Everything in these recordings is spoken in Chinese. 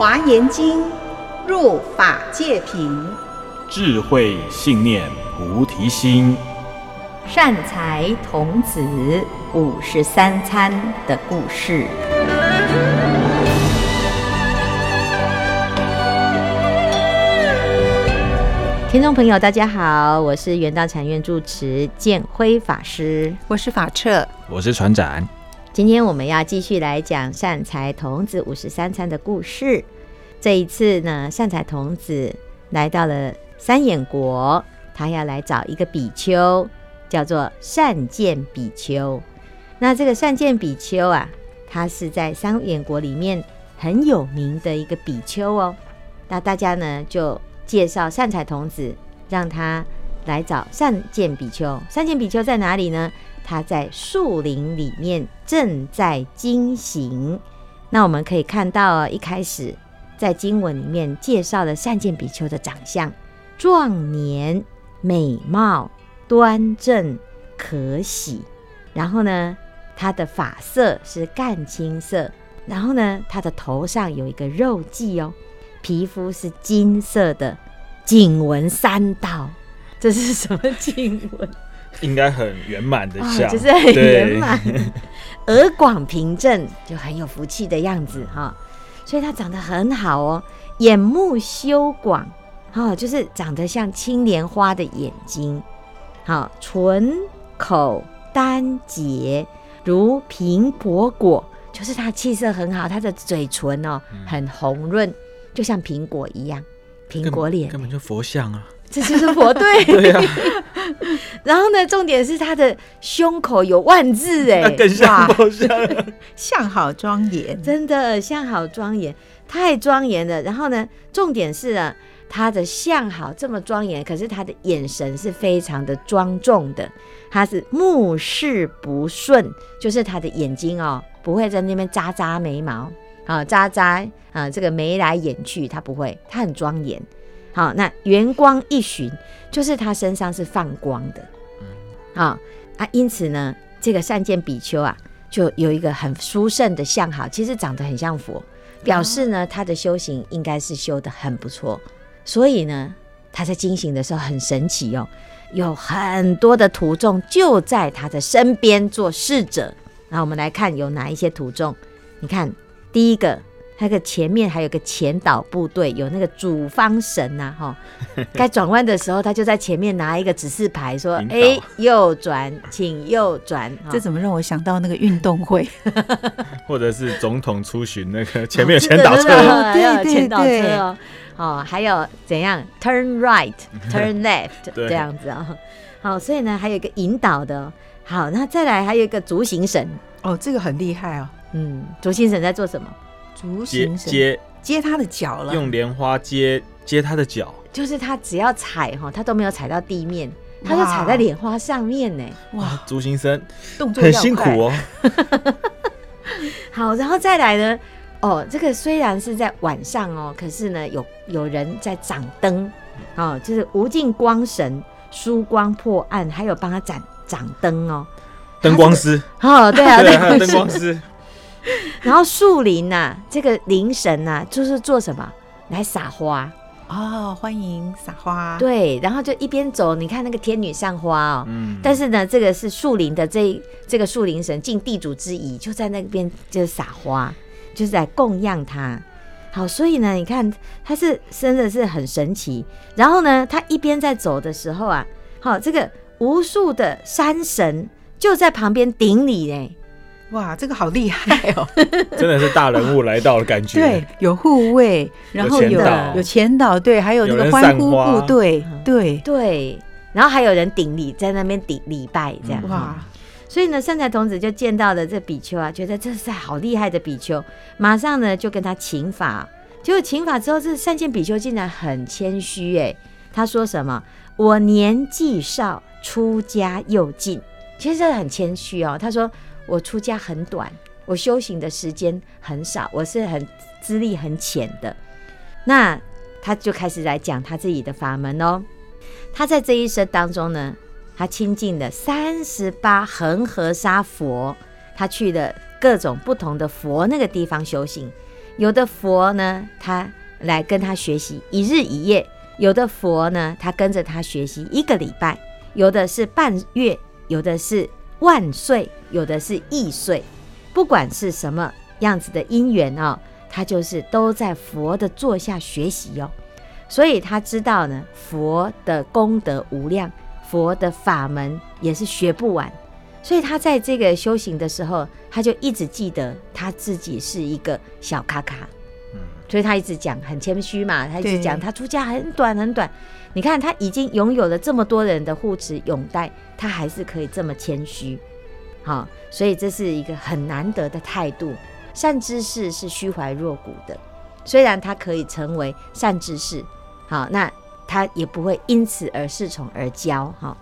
华严经，入法界品，智慧信念菩提心，善财童子五十三参的故事。听众朋友，大家好，我是元道禅院住持建辉法师，我是法彻，我是船长。今天我们要继续来讲善财童子五十三参的故事。这一次呢，善财童子来到了三眼国，他要来找一个比丘，叫做善见比丘。那这个善见比丘啊，他是在三眼国里面很有名的一个比丘哦。那大家呢就。介绍善财童子，让他来找善见比丘。善见比丘在哪里呢？他在树林里面正在经行。那我们可以看到，一开始在经文里面介绍了善见比丘的长相：壮年、美貌、端正、可喜。然后呢，他的发色是紺青色。然后呢，他的头上有一个肉髻哦。皮肤是金色的，颈纹三道，这是什么 颈纹？应该很圆满的像，哦，就是很圆满。额广平正，就很有福气的样子哈，哦。所以他长得很好哦，眼目修广，哦，就是长得像青莲花的眼睛。好，哦，唇口丹洁，如苹果果，就是他气色很好，他的嘴唇哦很红润。就像苹果一样，苹果脸根本就佛像啊！这就是佛对。对啊。然后呢，重点是他的胸口有万字哎，更像不 像，相好庄严，真的像好庄严，太庄严了。然后呢，重点是啊，他的相好这么庄严，可是他的眼神是非常的庄重的，他是目视不顺，就是他的眼睛哦，不会在那边眨眨眉毛。啊，眨眨啊，这个眉来眼去，他不会，他很庄严。好，那圆光一巡，就是他身上是放光的。嗯，好啊，因此呢，这个善见比丘啊，就有一个很殊胜的相好，其实长得很像佛，表示呢，他的修行应该是修得很不错。所以呢，他在经行的时候很神奇哦，有很多的徒众就在他的身边做侍者。那我们来看有哪一些徒众，你看。第一个，那个前面还有个前导部队，有那个主方神呐，哈，该转弯的时候，他就在前面拿一个指示牌说：“哎，右转，请右转。”这怎么让我想到那个运动会，或者是总统出巡那个前面有前导车，对对对，哦，还有怎样？Turn right，Turn left，这样子啊。好，所以呢，还有一个引导的。好，那再来还有一个足行神。哦，这个很厉害哦。嗯，足行神在做什么？足行神接接他的脚了，用莲花接接他的脚，就是他只要踩哈，他都没有踩到地面，他就踩在莲花上面呢。哇，足行神动作很辛苦哦。好，然后再来呢？哦，这个虽然是在晚上哦，可是呢，有有人在掌灯哦，就是无尽光神疏光破暗，还有帮他掌掌灯哦。灯光师哦，对啊，对，还有灯光师。然后树林呐、啊，这个林神呐、啊，就是做什么？来撒花哦，欢迎撒花。对，然后就一边走，你看那个天女散花哦。嗯。但是呢，这个是树林的这这个树林神，尽地主之谊，就在那边就是撒花，就是在供养他。好，所以呢，你看他是真的是很神奇。然后呢，他一边在走的时候啊，好，这个无数的山神。就在旁边顶礼呢，哇，这个好厉害哦！真的是大人物来到的感觉。对，有护卫，然后有有前导，对，还有那个欢呼部队，对对，然后还有人顶礼，在那边顶礼拜这样。哇，所以呢，善财童子就见到了这比丘啊，觉得这是好厉害的比丘，马上呢就跟他请法。结果请法之后，这善见比丘竟然很谦虚哎，他说什么？我年纪少，出家又近。其实这很谦虚哦，他说我出家很短，我修行的时间很少，我是很资历很浅的。那他就开始来讲他自己的法门哦。他在这一生当中呢，他亲近了三十八恒河沙佛，他去了各种不同的佛那个地方修行，有的佛呢，他来跟他学习一日一夜；有的佛呢，他跟着他学习一个礼拜；有的是半月，有的是万岁，有的是亿岁。不管是什么样子的因缘哦，他就是都在佛的座下学习哦。所以他知道呢，佛的功德无量，佛的法门也是学不完。所以他在这个修行的时候，他就一直记得他自己是一个小咖咖，嗯，所以他一直讲很谦虚嘛，他一直讲他出家很短很短。你看他已经拥有了这么多人的护持拥戴，他还是可以这么谦虚，好，所以这是一个很难得的态度。善知识是虚怀若谷的，虽然他可以成为善知识，好，那他也不会因此而恃宠而骄，哈。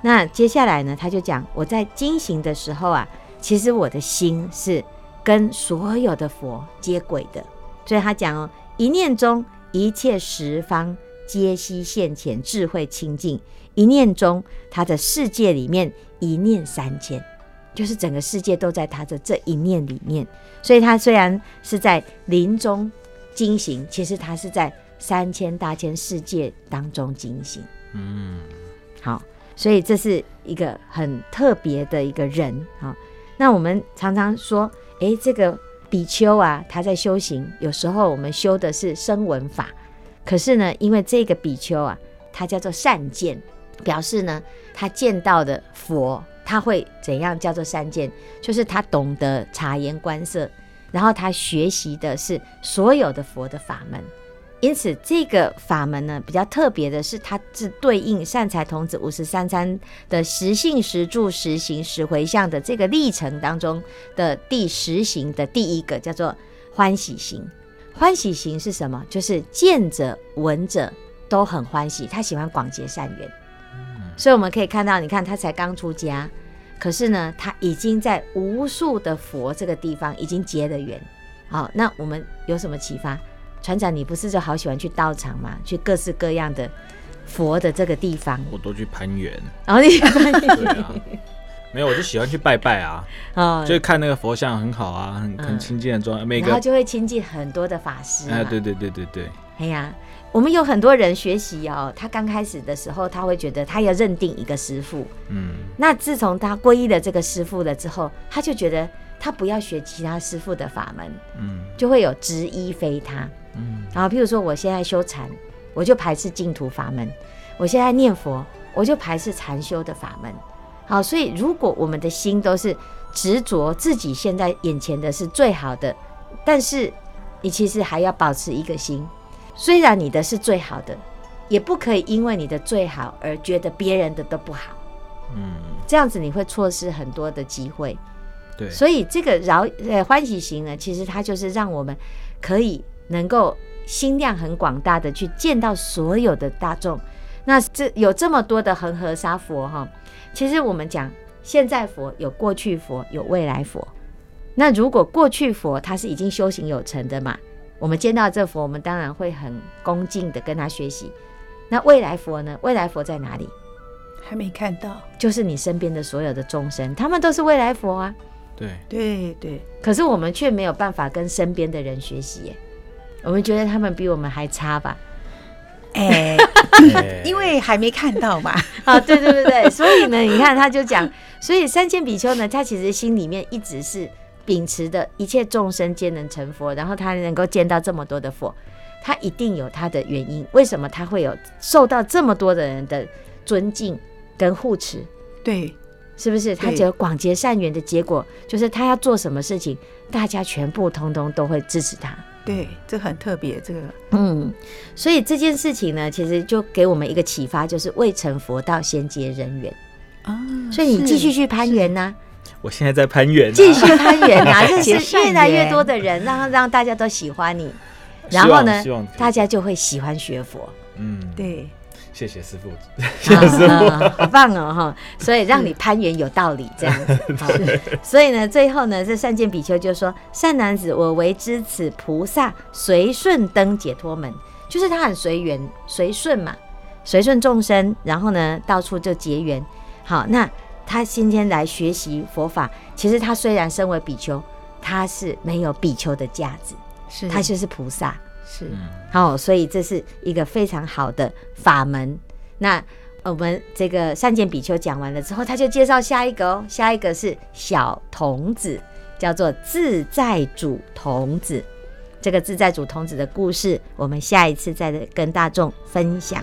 那接下来呢，他就讲我在经行的时候啊，其实我的心是跟所有的佛接轨的，所以他讲哦，一念中一切十方皆悉现前智慧清净，一念中他的世界里面一念三千，就是整个世界都在他的这一念里面，所以他虽然是在林中惊醒，其实他是在三千大千世界当中惊醒。嗯，好。所以这是一个很特别的一个人啊。那我们常常说，诶，这个比丘啊，他在修行，有时候我们修的是声闻法，可是呢，因为这个比丘啊，他叫做善见，表示呢，他见到的佛，他会怎样叫做善见？就是他懂得察言观色，然后他学习的是所有的佛的法门。因此，这个法门呢，比较特别的是，它是对应善财童子五十三参的实性、实住、实行、实回向的这个历程当中的第十行的第一个，叫做欢喜行。欢喜行是什么？就是见者闻者都很欢喜，他喜欢广结善缘。所以我们可以看到，你看他才刚出家，可是呢，他已经在无数的佛这个地方已经结了缘。好，那我们有什么启发？船长，你不是就好喜欢去道场吗？去各式各样的佛的这个地方，我都去攀缘。然后你攀缘，对啊，没有，我就喜欢去拜拜啊。哦，就看那个佛像很好啊，很很亲近的状态。每个然后就会亲近很多的法师。哎，对对对对对。哎呀，我们有很多人学习哦，他刚开始的时候，他会觉得他要认定一个师傅。嗯。那自从他皈依了这个师傅了之后，他就觉得他不要学其他师傅的法门。嗯。就会有执一非他。嗯，然后譬如说，我现在修禅，我就排斥净土法门；我现在念佛，我就排斥禅修的法门。好，所以如果我们的心都是执着自己现在眼前的是最好的，但是你其实还要保持一个心，虽然你的是最好的，也不可以因为你的最好而觉得别人的都不好。嗯，这样子你会错失很多的机会。对，所以这个饶呃欢喜行呢，其实它就是让我们可以。能够心量很广大的去见到所有的大众，那这有这么多的恒河沙佛哈，其实我们讲现在佛有过去佛有未来佛，那如果过去佛他是已经修行有成的嘛，我们见到这佛，我们当然会很恭敬的跟他学习。那未来佛呢？未来佛在哪里？还没看到，就是你身边的所有的众生，他们都是未来佛啊。对对对，可是我们却没有办法跟身边的人学习耶。我们觉得他们比我们还差吧？哎，因为还没看到嘛。啊，对对对对，所以呢，你看他就讲，所以三千比丘呢，他其实心里面一直是秉持的一切众生皆能成佛，然后他能够见到这么多的佛，他一定有他的原因。为什么他会有受到这么多的人的尊敬跟护持？对，是不是？他只有广结善缘的结果，就是他要做什么事情，大家全部通通都会支持他。对，这很特别，这个，嗯，所以这件事情呢，其实就给我们一个启发，就是未成佛道先结人缘啊。所以你继续去攀缘呢？我现在在攀缘，继续攀缘啊，认识越来越多的人，让让大家都喜欢你，然后呢，大家就会喜欢学佛。嗯，对。谢谢师父，谢谢师父，啊，好棒哦哈！所以让你攀援有道理这样子。所以呢，最后呢，这善见比丘就说：“善男子，我为知此菩萨随顺登解脱门，就是他很随缘随顺嘛，随顺众生，然后呢，到处就结缘。好，那他今天来学习佛法，其实他虽然身为比丘，他是没有比丘的价值。”是他就是菩萨，是好，所以这是一个非常好的法门。那我们这个善见比丘讲完了之后，他就介绍下一个哦，下一个是小童子，叫做自在主童子。这个自在主童子的故事，我们下一次再跟大众分享。